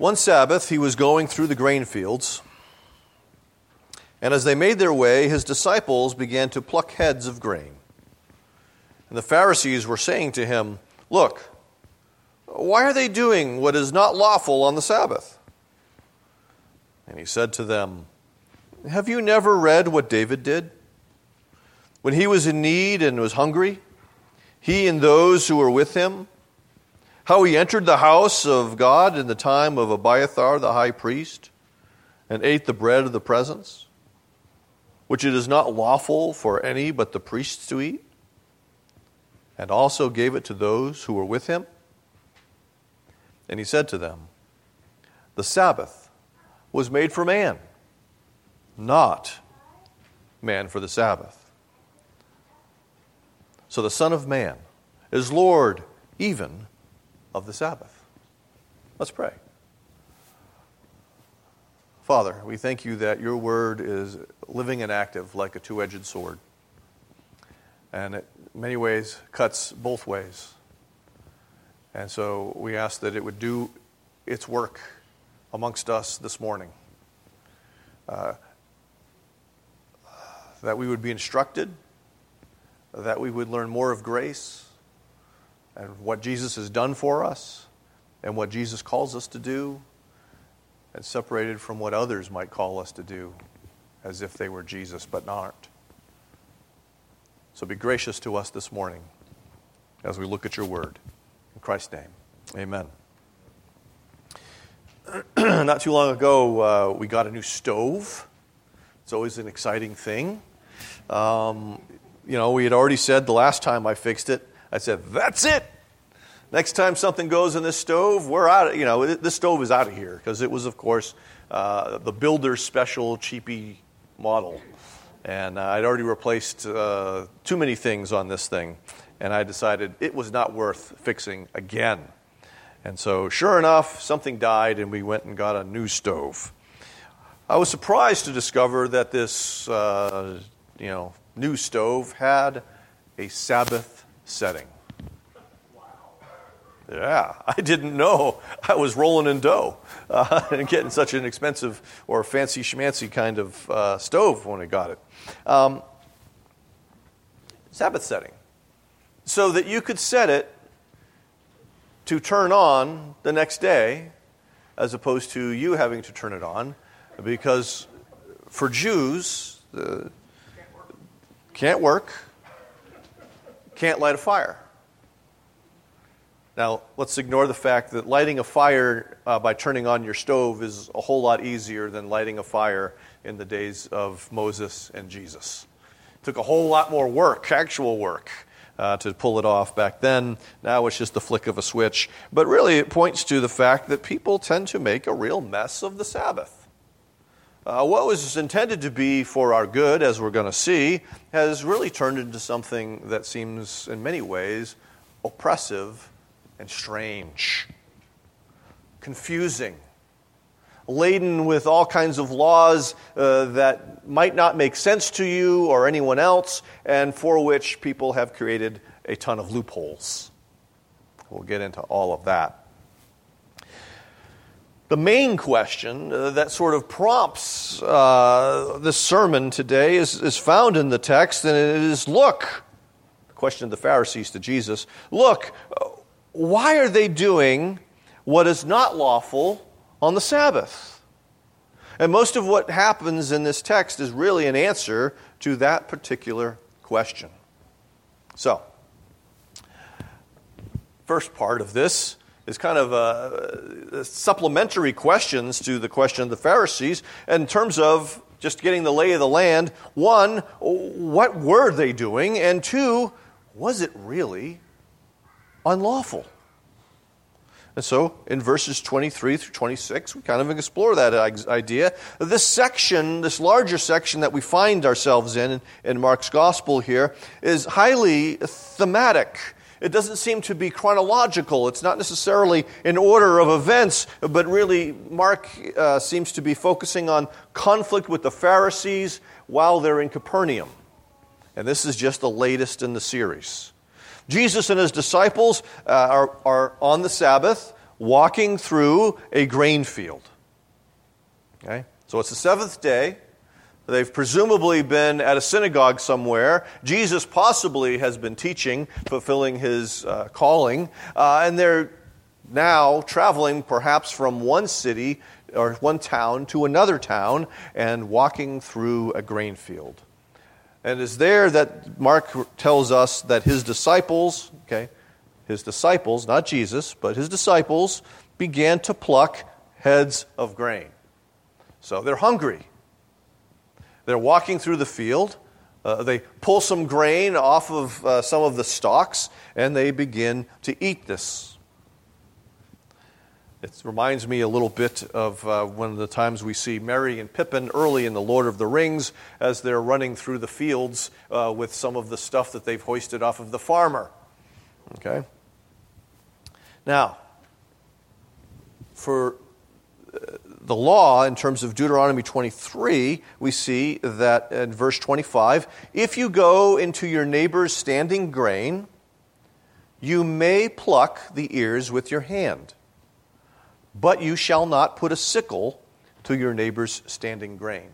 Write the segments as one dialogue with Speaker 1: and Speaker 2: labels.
Speaker 1: One Sabbath, he was going through the grain fields, and as they made their way, his disciples began to pluck heads of grain. And the Pharisees were saying to him, Look, why are they doing what is not lawful on the Sabbath? And he said to them, Have you never read what David did? When he was in need and was hungry, he and those who were with him, how he entered the house of God in the time of Abiathar the high priest and ate the bread of the presence, which it is not lawful for any but the priests to eat, and also gave it to those who were with him. And he said to them, The Sabbath was made for man, not man for the Sabbath. So the Son of Man is Lord even of the Sabbath. Let's pray. Father, we thank you that your word is living and active like a two edged sword. And it, in many ways, cuts both ways. And so we ask that it would do its work amongst us this morning. Uh, that we would be instructed that we would learn more of grace and what Jesus has done for us and what Jesus calls us to do, and separated from what others might call us to do as if they were Jesus but aren't. So be gracious to us this morning as we look at your word. In Christ's name, amen. Not too long ago, uh, we got a new stove. It's always an exciting thing. Um, you know, we had already said the last time I fixed it, I said, that's it. Next time something goes in this stove, we're out. Of, you know, this stove is out of here because it was, of course, uh, the builder's special cheapy model, and uh, I'd already replaced uh, too many things on this thing, and I decided it was not worth fixing again. And so, sure enough, something died, and we went and got a new stove. I was surprised to discover that this, uh, you know, new stove had a Sabbath setting. Yeah, I didn't know I was rolling in dough uh, and getting such an expensive or fancy schmancy kind of uh, stove when I got it. Um, Sabbath setting. So that you could set it to turn on the next day as opposed to you having to turn it on because for Jews, the can't work. Can't light a fire. Now, let's ignore the fact that lighting a fire uh, by turning on your stove is a whole lot easier than lighting a fire in the days of Moses and Jesus. It took a whole lot more work, actual work, uh, to pull it off back then. Now it's just the flick of a switch. But really, it points to the fact that people tend to make a real mess of the Sabbath. Uh, what was intended to be for our good, as we're going to see, has really turned into something that seems, in many ways, oppressive and strange, confusing, laden with all kinds of laws uh, that might not make sense to you or anyone else, and for which people have created a ton of loopholes. We'll get into all of that. The main question uh, that sort of prompts uh, this sermon today is, is found in the text, and it is look, the question of the Pharisees to Jesus, look, why are they doing what is not lawful on the Sabbath? And most of what happens in this text is really an answer to that particular question. So, first part of this is kind of uh, supplementary questions to the question of the Pharisees in terms of just getting the lay of the land. One, what were they doing? And two, was it really unlawful? And so in verses 23 through 26, we kind of explore that idea. This section, this larger section that we find ourselves in, in Mark's gospel here, is highly thematic. It doesn't seem to be chronological. It's not necessarily in order of events, but really, Mark uh, seems to be focusing on conflict with the Pharisees while they're in Capernaum. And this is just the latest in the series. Jesus and his disciples uh, are, are on the Sabbath walking through a grain field. Okay? So it's the seventh day. They've presumably been at a synagogue somewhere. Jesus possibly has been teaching, fulfilling his uh, calling. Uh, and they're now traveling perhaps from one city or one town to another town and walking through a grain field. And it's there that Mark tells us that his disciples, okay, his disciples, not Jesus, but his disciples, began to pluck heads of grain. So they're hungry. They're walking through the field. Uh, they pull some grain off of uh, some of the stalks and they begin to eat this. It reminds me a little bit of uh, one of the times we see Merry and Pippin early in The Lord of the Rings as they're running through the fields uh, with some of the stuff that they've hoisted off of the farmer. Okay? Now, for uh, the law, in terms of Deuteronomy 23, we see that in verse 25 if you go into your neighbor's standing grain, you may pluck the ears with your hand, but you shall not put a sickle to your neighbor's standing grain.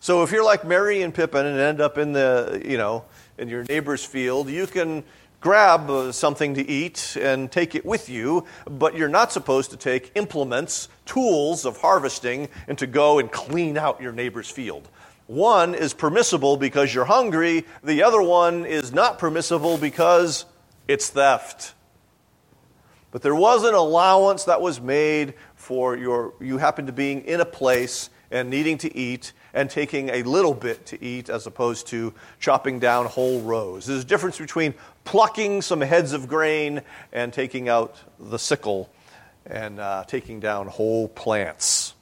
Speaker 1: So if you're like Merry and Pippin and end up in the, you know, in your neighbor's field, you can grab uh, something to eat and take it with you, but you're not supposed to take implements, tools of harvesting, and to go and clean out your neighbor's field. One is permissible because you're hungry, the other one is not permissible because it's theft. But there was an allowance that was made for your you happen to being in a place and needing to eat and taking a little bit to eat as opposed to chopping down whole rows. There's a difference between plucking some heads of grain and taking out the sickle and uh, taking down whole plants.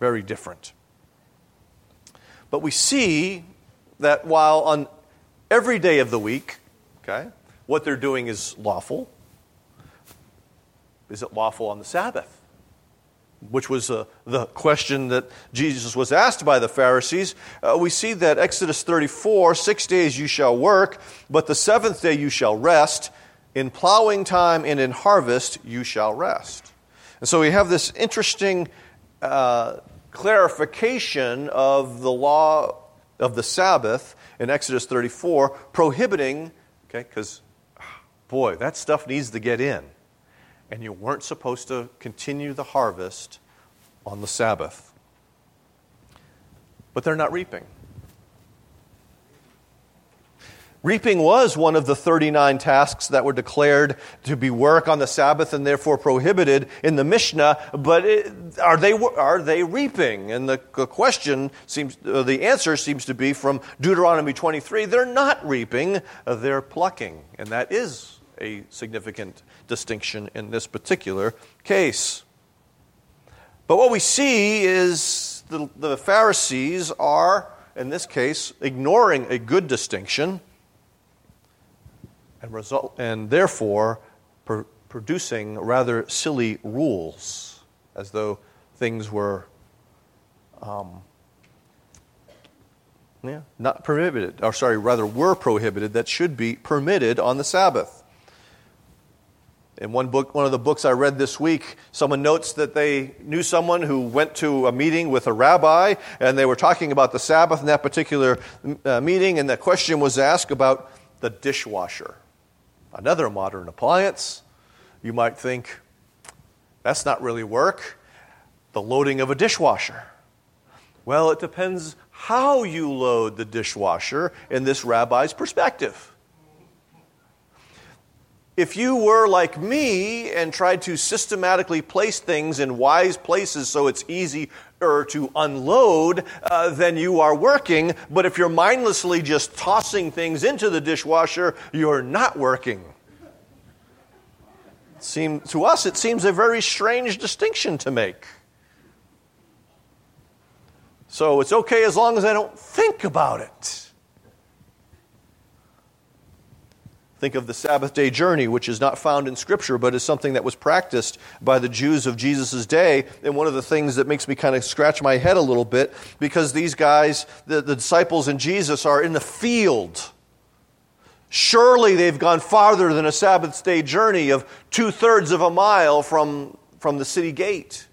Speaker 1: Very different. But we see that while on every day of the week, okay, what they're doing is lawful, is it lawful on the Sabbath? Which was uh, the question that Jesus was asked by the Pharisees, uh, we see that Exodus 34 six days you shall work, but the seventh day you shall rest. In plowing time and in harvest you shall rest. And so we have this interesting uh, clarification of the law of the Sabbath in Exodus 34, prohibiting, okay, because boy, that stuff needs to get in and you weren't supposed to continue the harvest on the Sabbath. But they're not reaping. Reaping was one of the 39 tasks that were declared to be work on the Sabbath and therefore prohibited in the Mishnah, but it, are, they, are they reaping? And the, question seems, uh, the answer seems to be from Deuteronomy 23 they're not reaping, uh, they're plucking. And that is a significant distinction in this particular case. But what we see is the, the Pharisees are, in this case, ignoring a good distinction and, result, and therefore producing rather silly rules, as though things were um, yeah, not prohibited, or sorry, rather were prohibited that should be permitted on the Sabbath. In one book, one of the books I read this week, someone notes that they knew someone who went to a meeting with a rabbi, and they were talking about the Sabbath in that particular uh, meeting, and the question was asked about the dishwasher. Another modern appliance. You might think, that's not really work. The loading of a dishwasher. Well, it depends how you load the dishwasher in this rabbi's perspective. If you were like me and tried to systematically place things in wise places so it's easier to unload, uh, then you are working. But if you're mindlessly just tossing things into the dishwasher, you're not working. Seem, to us, it seems a very strange distinction to make. So it's okay as long as I don't think about it. Think of the Sabbath day journey, which is not found in Scripture, but is something that was practiced by the Jews of Jesus' day. And one of the things that makes me kind of scratch my head a little bit, because these guys, the, the disciples and Jesus, are in the field. Surely they've gone farther than a Sabbath day journey of two thirds of a mile from from the city gate.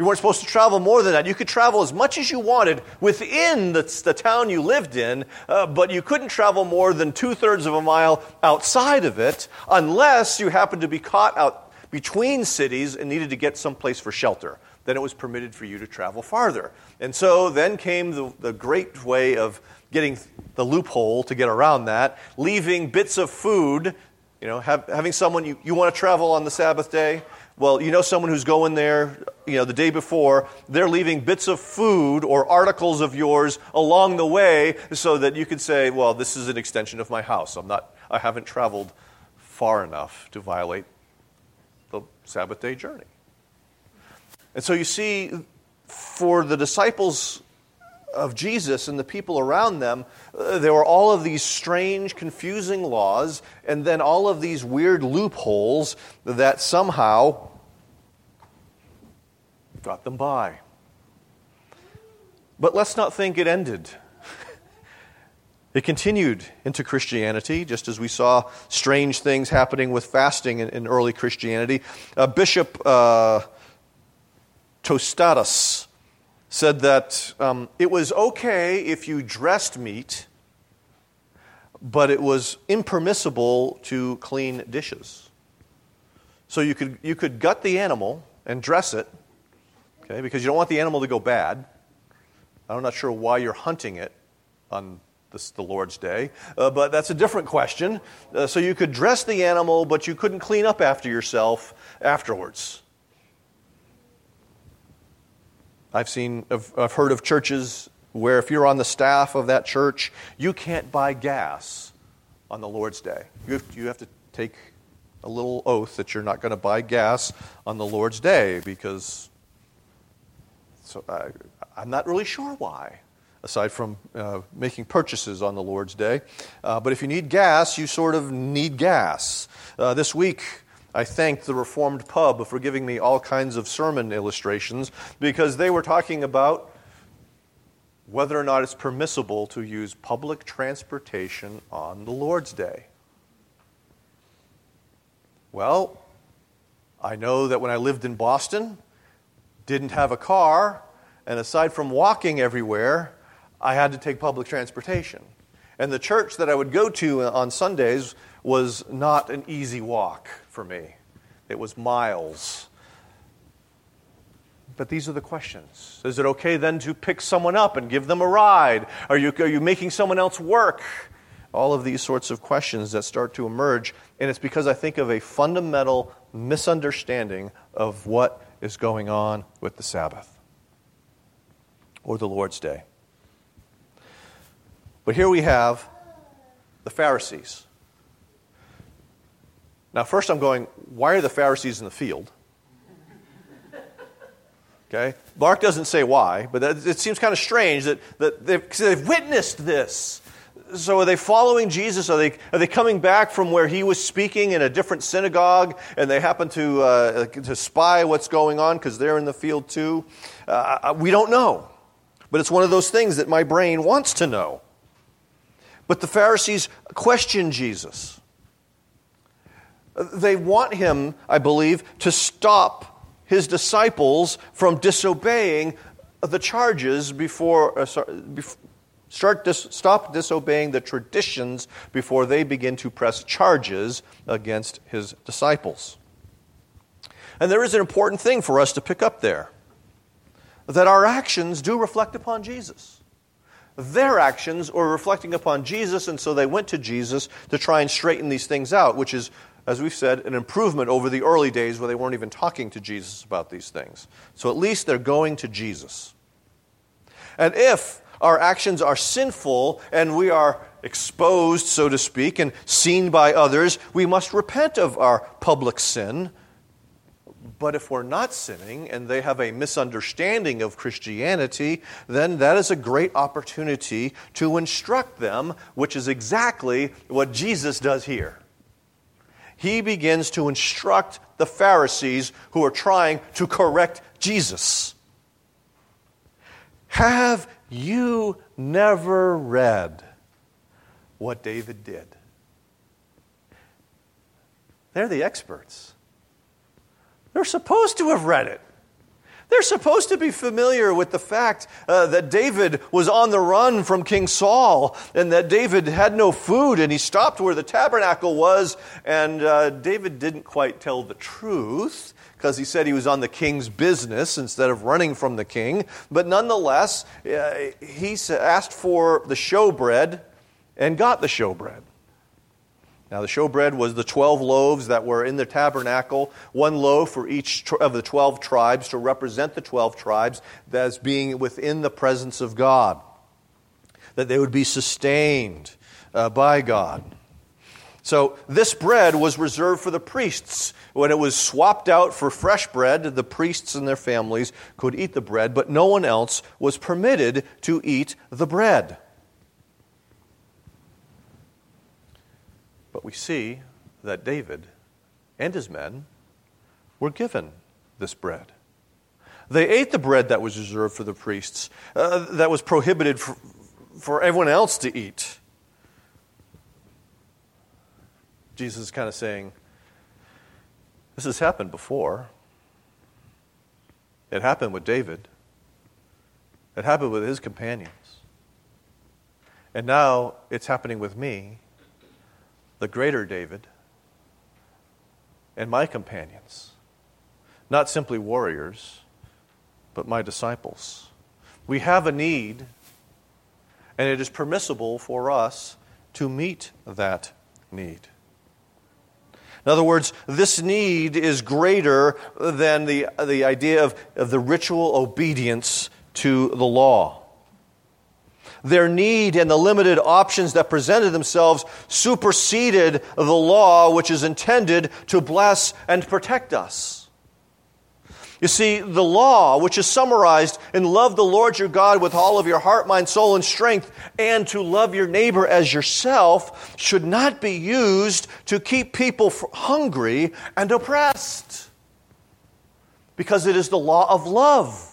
Speaker 1: You weren't supposed to travel more than that. You could travel as much as you wanted within the, the town you lived in, uh, but you couldn't travel more than two thirds of a mile outside of it unless you happened to be caught out between cities and needed to get someplace for shelter. Then it was permitted for you to travel farther. And so then came the, the great way of getting the loophole to get around that, leaving bits of food, you know, have, having someone, you, you want to travel on the Sabbath day? Well, you know someone who's going there, you know, the day before, they're leaving bits of food or articles of yours along the way so that you could say, well, this is an extension of my house. I'm not, I haven't traveled far enough to violate the Sabbath day journey. And so you see, for the disciples of Jesus and the people around them, uh, there were all of these strange, confusing laws, and then all of these weird loopholes that somehow got them by. But let's not think it ended. It continued into Christianity, just as we saw strange things happening with fasting in, in early Christianity. Uh, Bishop uh, Tostatus said that um, it was okay if you dressed meat, but it was impermissible to clean dishes. So you could, you could gut the animal and dress it, okay, because you don't want the animal to go bad. I'm not sure why you're hunting it on this, the Lord's Day, uh, but that's a different question. Uh, so you could dress the animal, but you couldn't clean up after yourself afterwards. I've seen, I've heard of churches where if you're on the staff of that church, you can't buy gas on the Lord's Day. You have, you have to take a little oath that you're not going to buy gas on the Lord's Day because so I, I'm not really sure why, aside from uh, making purchases on the Lord's Day. Uh, but if you need gas, you sort of need gas. Uh, this week, I thanked the Reformed Pub for giving me all kinds of sermon illustrations because they were talking about whether or not it's permissible to use public transportation on the Lord's Day. Well, I know that when I lived in Boston, didn't have a car, and aside from walking everywhere, I had to take public transportation. And the church that I would go to on Sundays was not an easy walk for me, it was miles. But these are the questions. Is it okay then to pick someone up and give them a ride? Are you, are you making someone else work? All of these sorts of questions that start to emerge. And it's because I think of a fundamental misunderstanding of what is going on with the Sabbath or the Lord's Day. But here we have the Pharisees. Now, first I'm going, why are the Pharisees in the field? Okay? Mark doesn't say why, but it seems kind of strange that, that they've, they've witnessed this. So are they following Jesus? Are they, are they coming back from where he was speaking in a different synagogue and they happen to, uh, to spy what's going on because they're in the field too? Uh, we don't know. But it's one of those things that my brain wants to know. But the Pharisees question Jesus. They want him, I believe, to stop his disciples from disobeying the charges before, uh, start dis, stop disobeying the traditions before they begin to press charges against his disciples. And there is an important thing for us to pick up there that our actions do reflect upon Jesus. Their actions were reflecting upon Jesus, and so they went to Jesus to try and straighten these things out, which is as we've said, an improvement over the early days where they weren't even talking to Jesus about these things. So at least they're going to Jesus. And if our actions are sinful and we are exposed, so to speak, and seen by others, we must repent of our public sin. But if we're not sinning and they have a misunderstanding of Christianity, then that is a great opportunity to instruct them, which is exactly what Jesus does here he begins to instruct the Pharisees who are trying to correct Jesus. Have you never read what David did? They're the experts. They're supposed to have read it. They're supposed to be familiar with the fact uh, that David was on the run from King Saul and that David had no food and he stopped where the tabernacle was. And uh, David didn't quite tell the truth because he said he was on the king's business instead of running from the king. But nonetheless, uh, he asked for the showbread and got the showbread. Now, the showbread was the 12 loaves that were in the tabernacle, one loaf for each of the 12 tribes to represent the 12 tribes as being within the presence of God, that they would be sustained uh, by God. So, this bread was reserved for the priests. When it was swapped out for fresh bread, the priests and their families could eat the bread, but no one else was permitted to eat the bread. But we see that David and his men were given this bread. They ate the bread that was reserved for the priests, uh, that was prohibited for, for everyone else to eat. Jesus is kind of saying, This has happened before. It happened with David, it happened with his companions. And now it's happening with me the greater David, and my companions, not simply warriors, but my disciples. We have a need, and it is permissible for us to meet that need. In other words, this need is greater than the, the idea of, of the ritual obedience to the law their need and the limited options that presented themselves superseded the law which is intended to bless and protect us. You see, the law, which is summarized in love the Lord your God with all of your heart, mind, soul, and strength, and to love your neighbor as yourself, should not be used to keep people hungry and oppressed. Because it is the law of love.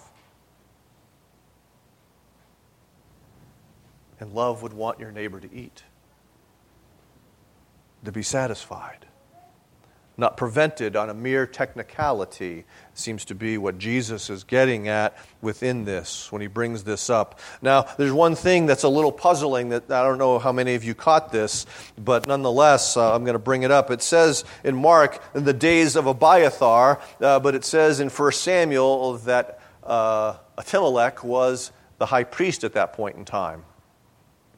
Speaker 1: And love would want your neighbor to eat, to be satisfied, not prevented on a mere technicality, seems to be what Jesus is getting at within this when he brings this up. Now, there's one thing that's a little puzzling that I don't know how many of you caught this, but nonetheless, uh, I'm going to bring it up. It says in Mark, in the days of Abiathar, uh, but it says in 1 Samuel that uh, Ahimelech was the high priest at that point in time.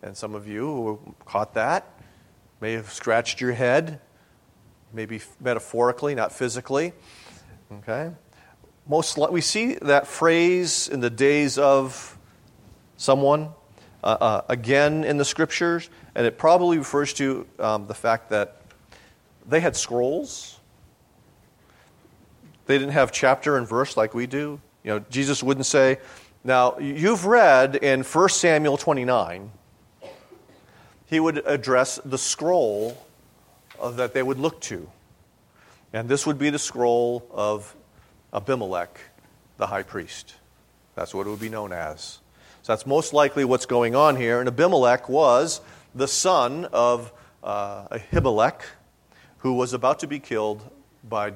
Speaker 1: And some of you who caught that may have scratched your head, maybe metaphorically, not physically. Okay? Most we see that phrase in the days of someone uh, uh, again in the scriptures, and it probably refers to um, the fact that they had scrolls. They didn't have chapter and verse like we do. You know, Jesus wouldn't say, "Now you've read in 1 Samuel 29." He would address the scroll that they would look to. And this would be the scroll of Abimelech, the high priest. That's what it would be known as. So that's most likely what's going on here. And Abimelech was the son of uh, Ahimelech, who was about to be killed by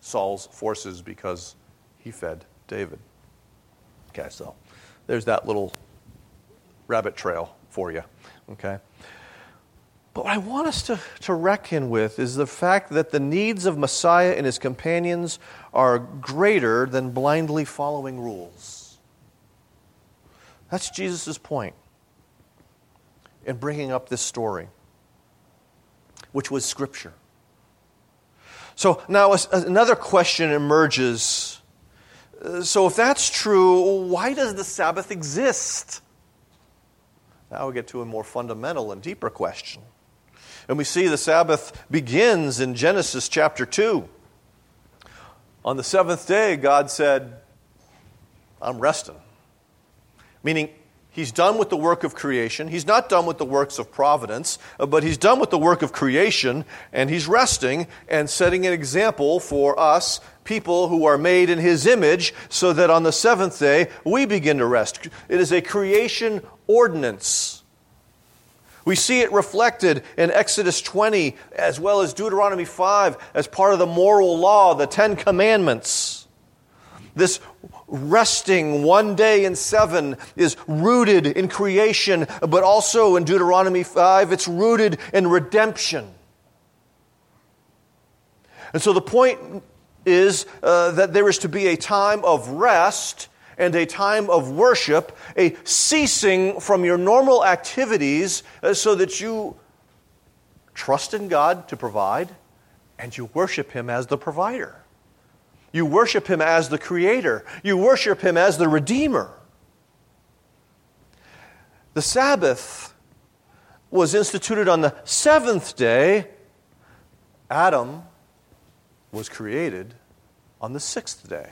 Speaker 1: Saul's forces because he fed David. Okay, so there's that little rabbit trail for you. Okay? But what I want us to, to reckon with is the fact that the needs of Messiah and his companions are greater than blindly following rules. That's Jesus' point in bringing up this story, which was Scripture. So now another question emerges. Uh, so, if that's true, why does the Sabbath exist? Now we get to a more fundamental and deeper question. And we see the Sabbath begins in Genesis chapter 2. On the seventh day, God said, I'm resting. Meaning, He's done with the work of creation. He's not done with the works of providence, uh, but he's done with the work of creation, and he's resting and setting an example for us, people who are made in his image, so that on the seventh day we begin to rest. It is a creation ordinance We see it reflected in Exodus 20 as well as Deuteronomy 5 as part of the moral law, the Ten Commandments. This resting one day in seven is rooted in creation, but also in Deuteronomy 5, it's rooted in redemption. And so the point is uh, that there is to be a time of rest and a time of worship, a ceasing from your normal activities uh, so that you trust in God to provide and you worship Him as the provider. You worship Him as the creator. You worship Him as the redeemer. The Sabbath was instituted on the seventh day. Adam was created on the sixth day.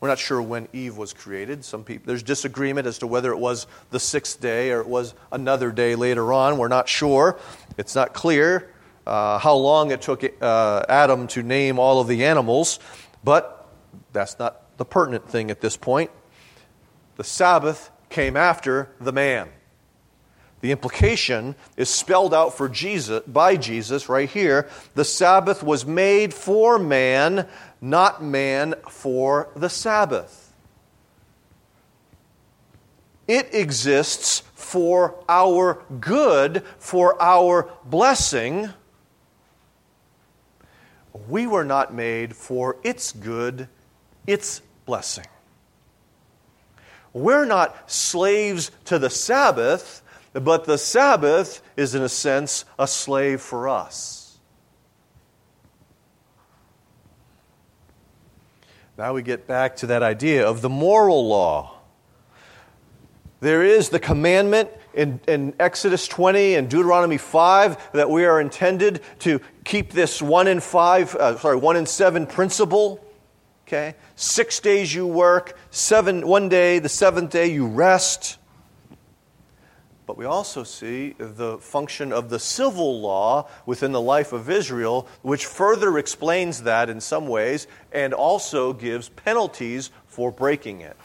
Speaker 1: We're not sure when Eve was created. Some people, there's disagreement as to whether it was the sixth day or it was another day later on. We're not sure. It's not clear uh, how long it took uh, Adam to name all of the animals, but that's not the pertinent thing at this point. The Sabbath came after the man. The implication is spelled out for Jesus by Jesus right here. The Sabbath was made for man, not man for the Sabbath. It exists for our good, for our blessing. We were not made for its good, its blessing. We're not slaves to the Sabbath but the Sabbath is, in a sense, a slave for us. Now we get back to that idea of the moral law. There is the commandment in, in, Exodus 20 and Deuteronomy 5 that we are intended to keep this one in five, uh, sorry, one in seven principle. Okay? Six days you work, seven, one day, the seventh day you rest. But we also see the function of the civil law within the life of Israel, which further explains that in some ways and also gives penalties for breaking it.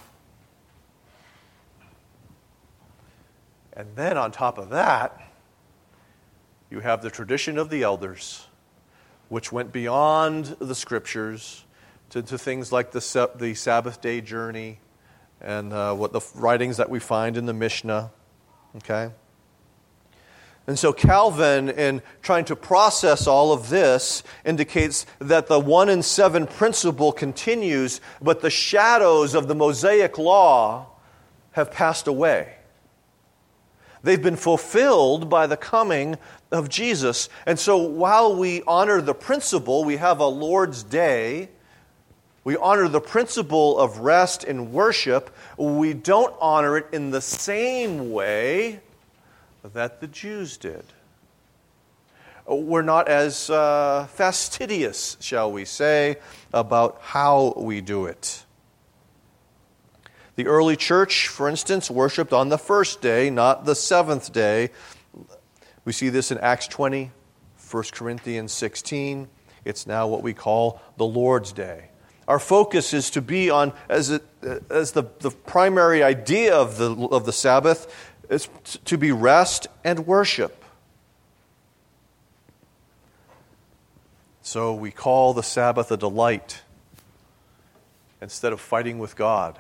Speaker 1: And then on top of that, you have the tradition of the elders, which went beyond the scriptures to, to things like the, the Sabbath day journey and uh, what the writings that we find in the Mishnah. Okay? And so Calvin, in trying to process all of this, indicates that the one in seven principle continues, but the shadows of the Mosaic law have passed away. They've been fulfilled by the coming of Jesus. And so while we honor the principle, we have a Lord's Day. We honor the principle of rest and worship. We don't honor it in the same way that the Jews did. We're not as uh, fastidious, shall we say, about how we do it. The early church, for instance, worshiped on the first day, not the seventh day. We see this in Acts 20, 1 Corinthians 16. It's now what we call the Lord's Day. Our focus is to be on, as, it, as the, the primary idea of the, of the Sabbath, is to be rest and worship. So we call the Sabbath a delight instead of fighting with God.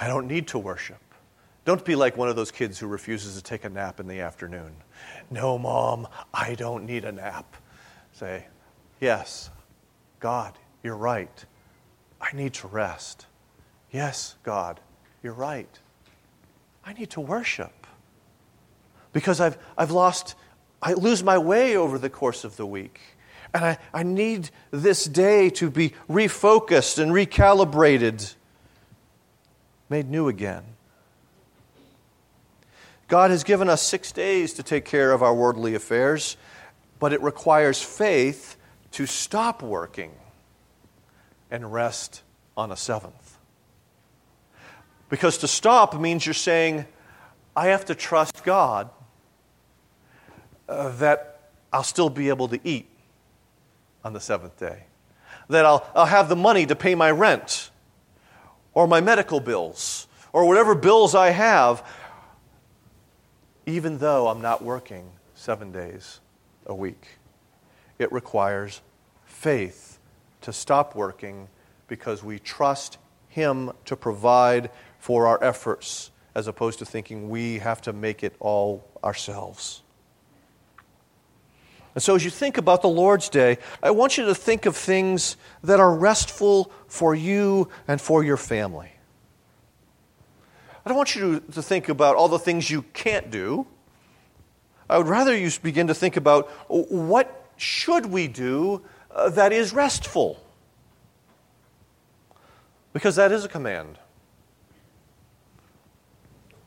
Speaker 1: I don't need to worship. Don't be like one of those kids who refuses to take a nap in the afternoon. No, mom, I don't need a nap. Say, yes, God, you're right. I need to rest. Yes, God, you're right. I need to worship because I've, I've lost, I lose my way over the course of the week. And I, I need this day to be refocused and recalibrated, made new again. God has given us six days to take care of our worldly affairs, but it requires faith to stop working and rest on a seventh. Because to stop means you're saying, I have to trust God uh, that I'll still be able to eat on the seventh day, that I'll, I'll have the money to pay my rent or my medical bills or whatever bills I have. even though I'm not working seven days a week. It requires faith to stop working because we trust Him to provide for our efforts as opposed to thinking we have to make it all ourselves. And so, as you think about the Lord's Day, I want you to think of things that are restful for you and for your family. I don't want you to, think about all the things you can't do. I would rather you begin to think about what should we do uh, that is restful? Because that is a command.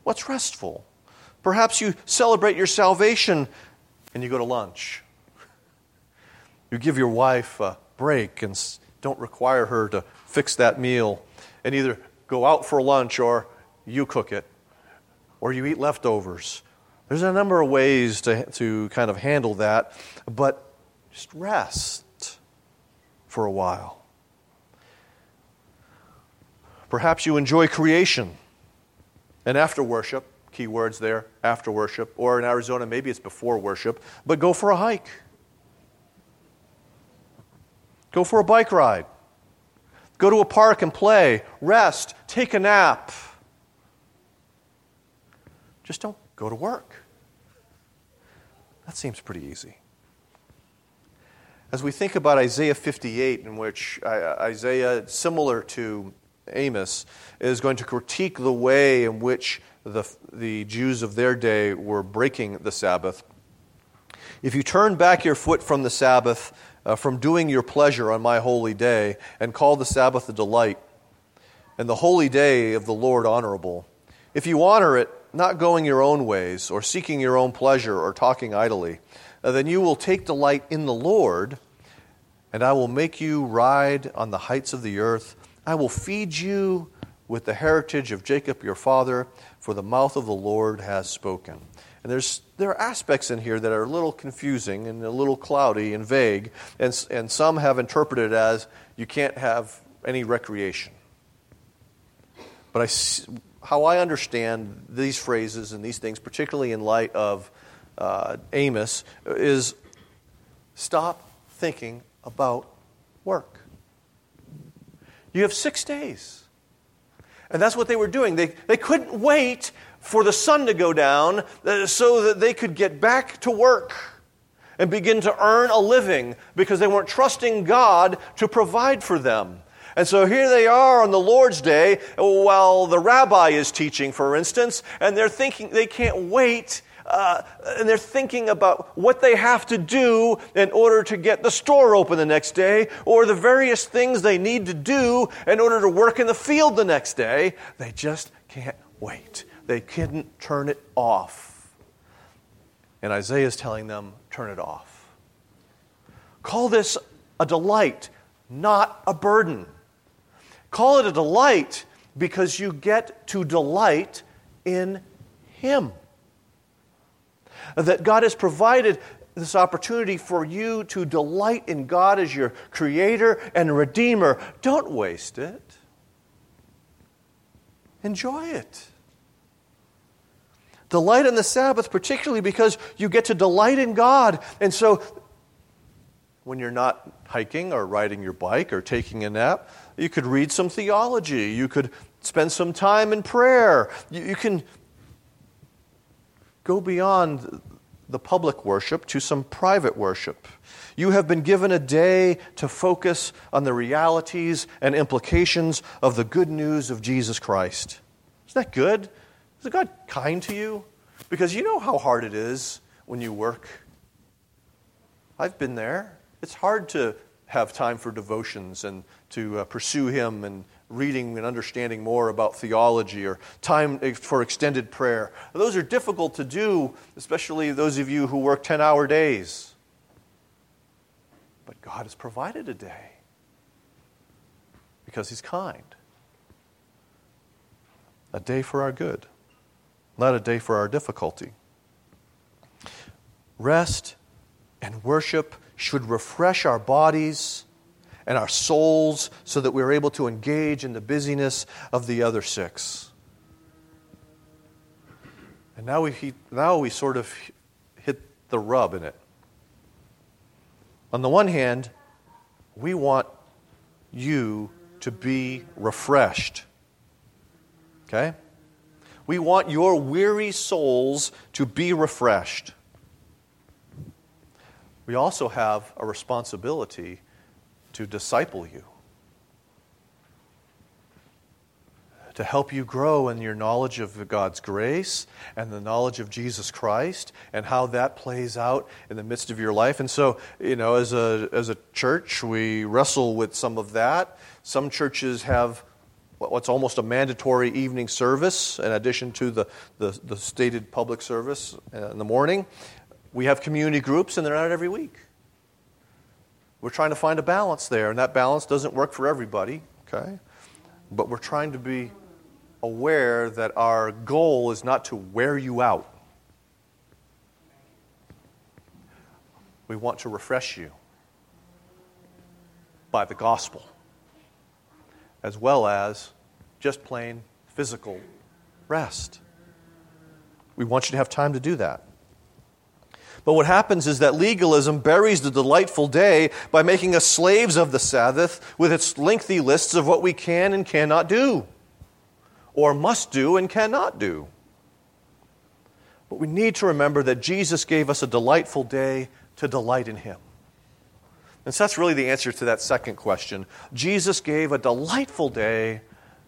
Speaker 1: What's restful? Perhaps you celebrate your salvation and you go to lunch. You give your wife a break and don't require her to fix that meal and either go out for lunch or you cook it or you eat leftovers. There's a number of ways to, to kind of handle that, but just rest for a while. Perhaps you enjoy creation and after worship, key words there, after worship, or in Arizona, maybe it's before worship, but go for a hike. Go for a bike ride. Go to a park and play, rest, take a nap. Just don't go to work. That seems pretty easy. As we think about Isaiah 58, in which Isaiah, similar to Amos, is going to critique the way in which the, the Jews of their day were breaking the Sabbath. If you turn back your foot from the Sabbath, uh, from doing your pleasure on my holy day, and call the Sabbath a delight, and the holy day of the Lord honorable, if you honor it, not going your own ways, or seeking your own pleasure, or talking idly, Uh, then you will take delight in the Lord, and I will make you ride on the heights of the earth. I will feed you with the heritage of Jacob your father, for the mouth of the Lord has spoken. And there's, there are aspects in here that are a little confusing and a little cloudy and vague, and, and some have interpreted as you can't have any recreation. But I, how I understand these phrases and these things, particularly in light of uh, Amos, is stop thinking about work. You have six days. And that's what they were doing. They, they couldn't wait for the sun to go down uh, so that they could get back to work and begin to earn a living because they weren't trusting God to provide for them. And so here they are on the Lord's Day while the rabbi is teaching, for instance, and they're thinking they can't wait uh, and they're thinking about what they have to do in order to get the store open the next day, or the various things they need to do in order to work in the field the next day. They just can't wait. They couldn't turn it off. And Isaiah is telling them, turn it off. Call this a delight, not a burden. Call it a delight because you get to delight in Him that God has provided this opportunity for you to delight in God as your creator and redeemer. Don't waste it. Enjoy it. Delight in the Sabbath, particularly because you get to delight in God. And so, when you're not hiking or riding your bike or taking a nap, you could read some theology. You could spend some time in prayer. You, you can Go beyond the public worship to some private worship. You have been given a day to focus on the realities and implications of the good news of Jesus Christ. Isn't that good? Is God kind to you? Because you know how hard it is when you work. I've been there. It's hard to have time for devotions and to uh, pursue Him and reading and understanding more about theology or time eh, for extended prayer. Those are difficult to do, especially those of you who work 10 hour days. But God has provided a day because He's kind. A day for our good, not a day for our difficulty. Rest and worship should refresh our bodies and our souls so that we're able to engage in the busyness of the other six. And now we, now we sort of hit the rub in it. On the one hand, we want you to be refreshed. Okay? We want your weary souls to be refreshed. We also have a responsibility to disciple you. to help you grow in your knowledge of God's grace and the knowledge of Jesus Christ and how that plays out in the midst of your life. And so, you know, as a, as a church, we wrestle with some of that. Some churches have what's almost a mandatory evening service in addition to the, the, the stated public service in the morning. We have community groups, and they're not every week. We're trying to find a balance there, and that balance doesn't work for everybody, okay? But we're trying to be aware that our goal is not to wear you out. We want to refresh you by the gospel, as well as just plain physical rest. We want you to have time to do that. But what happens is that legalism buries the delightful day by making us slaves of the Sabbath with its lengthy lists of what we can and cannot do or must do and cannot do. But we need to remember that Jesus gave us a delightful day to delight in Him. And so that's really the answer to that second question. Jesus gave a delightful day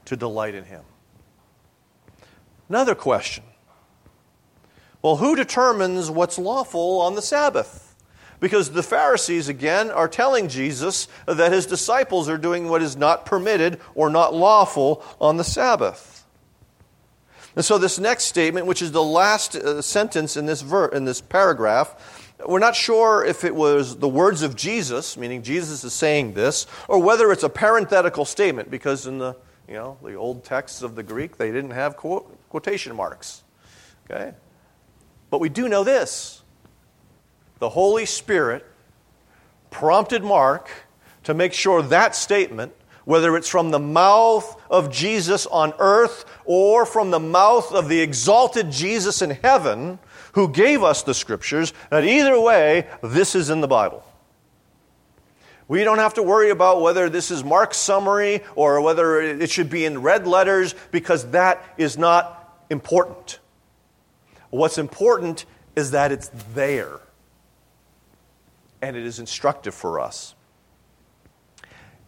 Speaker 1: to delight in Him. Another question well, who determines what's lawful on the Sabbath? Because the Pharisees, again, are telling Jesus that his disciples are doing what is not permitted or not lawful on the Sabbath. And so, this next statement, which is the last uh, sentence in this, ver- in this paragraph, we're not sure if it was the words of Jesus, meaning Jesus is saying this, or whether it's a parenthetical statement, because in the, you know, the old texts of the Greek, they didn't have quotation marks. Okay? But we do know this the Holy Spirit prompted Mark to make sure that statement whether it's from the mouth of Jesus on earth or from the mouth of the exalted Jesus in heaven who gave us the scriptures, that either way, this is in the Bible. We don't have to worry about whether this is Mark's summary or whether it should be in red letters because that is not important. What's important is that it's there and it is instructive for us.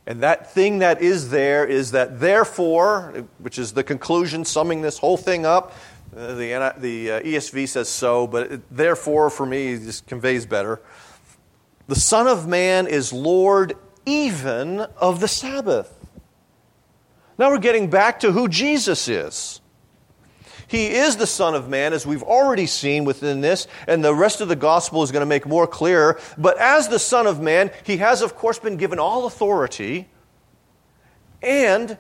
Speaker 1: And that thing that is there is that therefore, which is the conclusion summing this whole thing up. Uh, the, the uh, ESV says so, but it, therefore for me just conveys better. The Son of Man is Lord even of the Sabbath. Now we're getting back to who Jesus is. He is the Son of Man, as we've already seen within this, and the rest of the gospel is going to make more clear. But as the Son of Man, he has, of course, been given all authority, and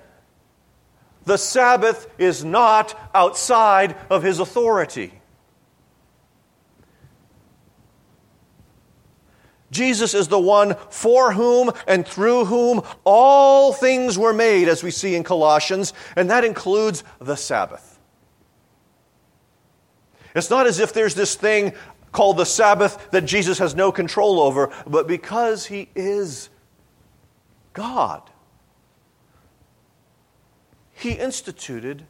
Speaker 1: the Sabbath is not outside of his authority. Jesus is the one for whom and through whom all things were made, as we see in Colossians, and that includes the Sabbath. It's not as if there's this thing called the Sabbath that Jesus has no control over, but because he is God, he instituted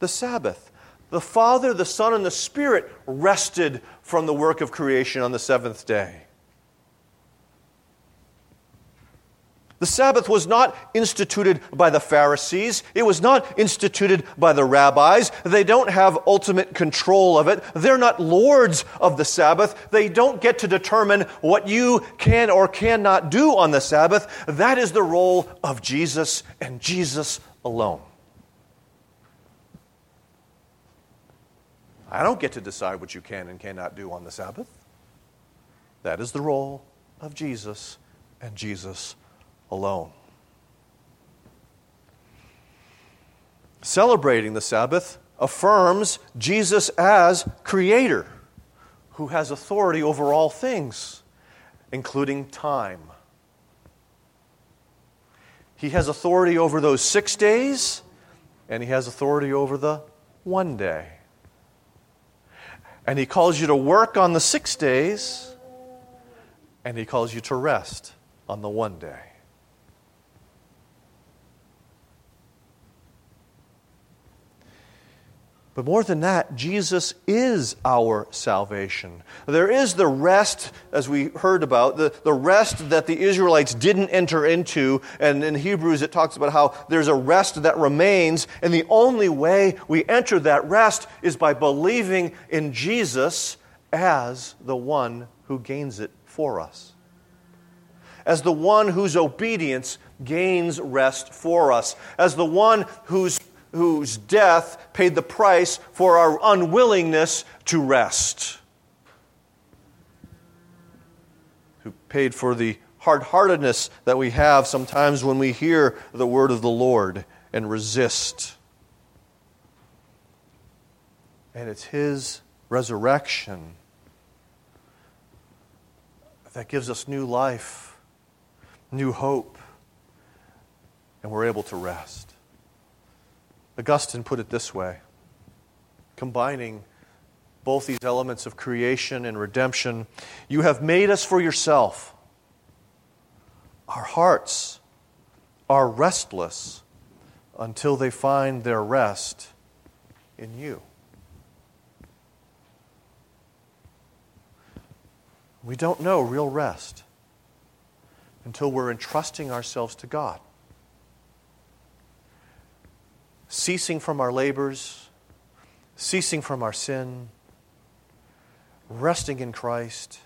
Speaker 1: the Sabbath. The Father, the Son, and the Spirit rested from the work of creation on the seventh day. The Sabbath was not instituted by the Pharisees. It was not instituted by the rabbis. They don't have ultimate control of it. They're not lords of the Sabbath. They don't get to determine what you can or cannot do on the Sabbath. That is the role of Jesus and Jesus alone. I don't get to decide what you can and cannot do on the Sabbath. That is the role of Jesus and Jesus alone. Celebrating the Sabbath affirms Jesus as creator who has authority over all things, including time. He has authority over those six days, and he has authority over the one day. And He calls you to work on the six days, and He calls you to rest on the one day. But more than that, Jesus is our salvation. There is the rest, as we heard about, the, the rest that the Israelites didn't enter into. And in Hebrews, it talks about how there's a rest that remains. And the only way we enter that rest is by believing in Jesus as the one who gains it for us. As the one whose obedience gains rest for us. As the one whose whose death paid the price for our unwillingness to rest, who paid for the hard heartedness that we have sometimes when we hear the word of the Lord and resist. And it's His resurrection that gives us new life, new hope, and we're able to rest. Augustine put it this way combining both these elements of creation and redemption you have made us for yourself. Our hearts are restless until they find their rest in you. We don't know real rest until we're entrusting ourselves to God ceasing from our labors, ceasing from our sin, resting in Christ,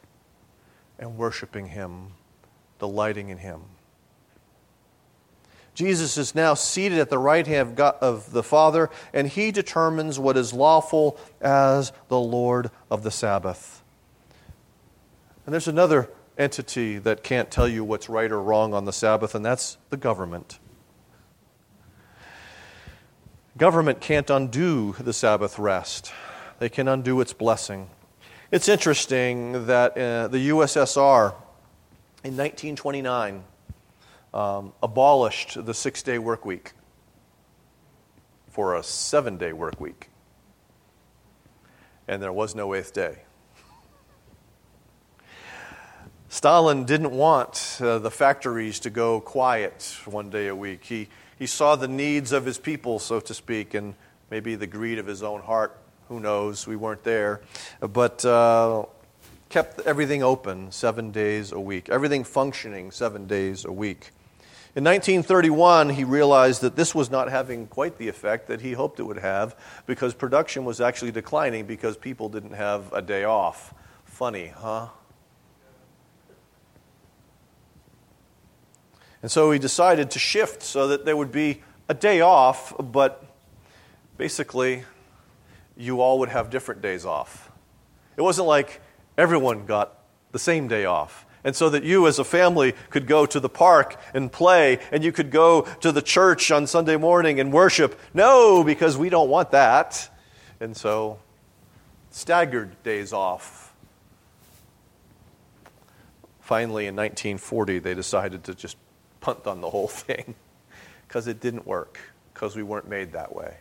Speaker 1: and worshiping Him, delighting in Him. Jesus is now seated at the right hand of, God, of the Father, and He determines what is lawful as the Lord of the Sabbath. And there's another entity that can't tell you what's right or wrong on the Sabbath, and that's the government. Government can't undo the Sabbath rest, they can undo its blessing. It's interesting that uh, the USSR in 1929 um, abolished the six day work week for a seven day work week. And there was no eighth day. Stalin didn't want uh, the factories to go quiet one day a week. He, he saw the needs of his people, so to speak, and maybe the greed of his own heart. Who knows? We weren't there. But uh, kept everything open seven days a week, everything functioning seven days a week. In 1931, he realized that this was not having quite the effect that he hoped it would have because production was actually declining because people didn't have a day off. Funny, huh? And so he decided to shift so that there would be a day off, but basically, you all would have different days off. It wasn't like everyone got the same day off. And so that you as a family could go to the park and play, and you could go to the church on Sunday morning and worship. No, because we don't want that. And so, staggered days off. Finally, in 1940, they decided to just punt on the whole thing because it didn't work, because we weren't made that way.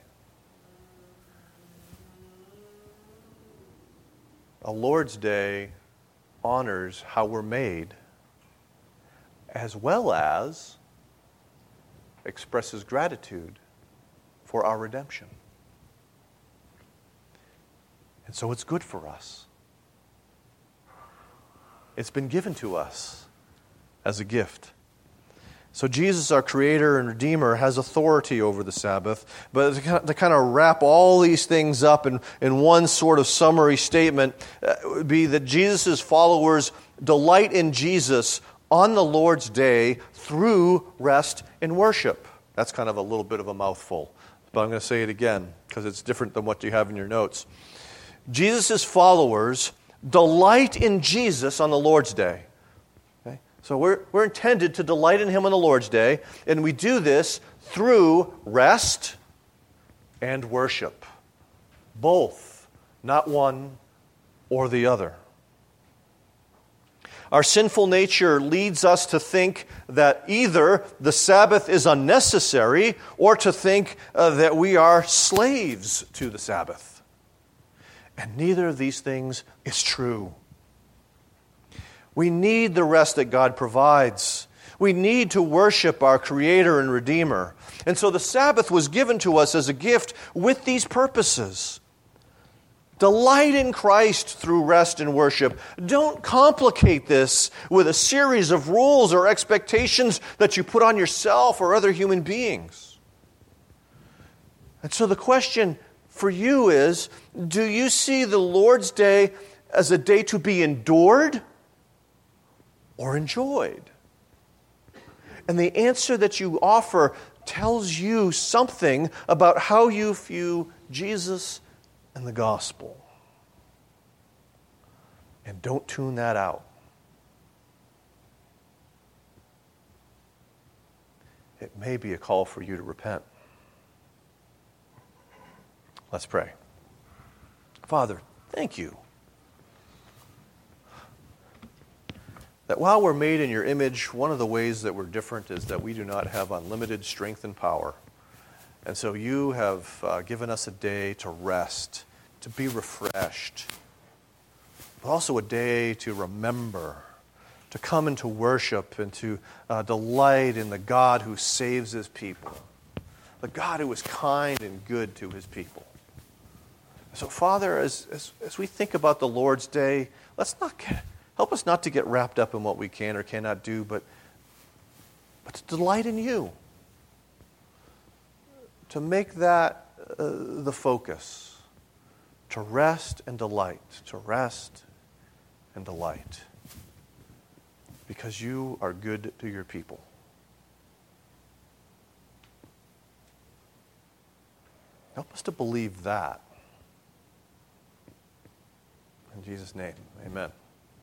Speaker 1: A Lord's Day honors how we're made as well as expresses gratitude for our redemption. And so it's good for us. It's been given to us as a gift. So, Jesus, our Creator and Redeemer, has authority over the Sabbath. But to kind of wrap all these things up in, in one sort of summary statement uh, would be that Jesus' followers delight in Jesus on the Lord's day through rest and worship. That's kind of a little bit of a mouthful, but I'm going to say it again because it's different than what you have in your notes. Jesus' followers delight in Jesus on the Lord's day. So we're, we're intended to delight in Him on the Lord's Day, and we do this through rest and worship. Both, not one or the other. Our sinful nature leads us to think that either the Sabbath is unnecessary or to think uh, that we are slaves to the Sabbath. And neither of these things is true. We need the rest that God provides. We need to worship our Creator and Redeemer. And so the Sabbath was given to us as a gift with these purposes. Delight in Christ through rest and worship. Don't complicate this with a series of rules or expectations that you put on yourself or other human beings. And so the question for you is do you see the Lord's day as a day to be endured or enjoyed? And the answer that you offer tells you something about how you view Jesus and the gospel. And don't tune that out. It may be a call for you to repent. Let's pray. Father, thank you. That while we're made in your image, one of the ways that we're different is that we do not have unlimited strength and power. And so you have uh, given us a day to rest, to be refreshed, but also a day to remember, to come into worship and to uh, delight in the God who saves his people, the God who is kind and good to his people. So, Father, as, as, as we think about the Lord's day, let's not get, help us not to get wrapped up in what we can or cannot do, but, but to delight in you to make that uh, the focus, to rest and delight, to rest and delight, because you are good to your people. Help us to believe that. In Jesus' name, amen.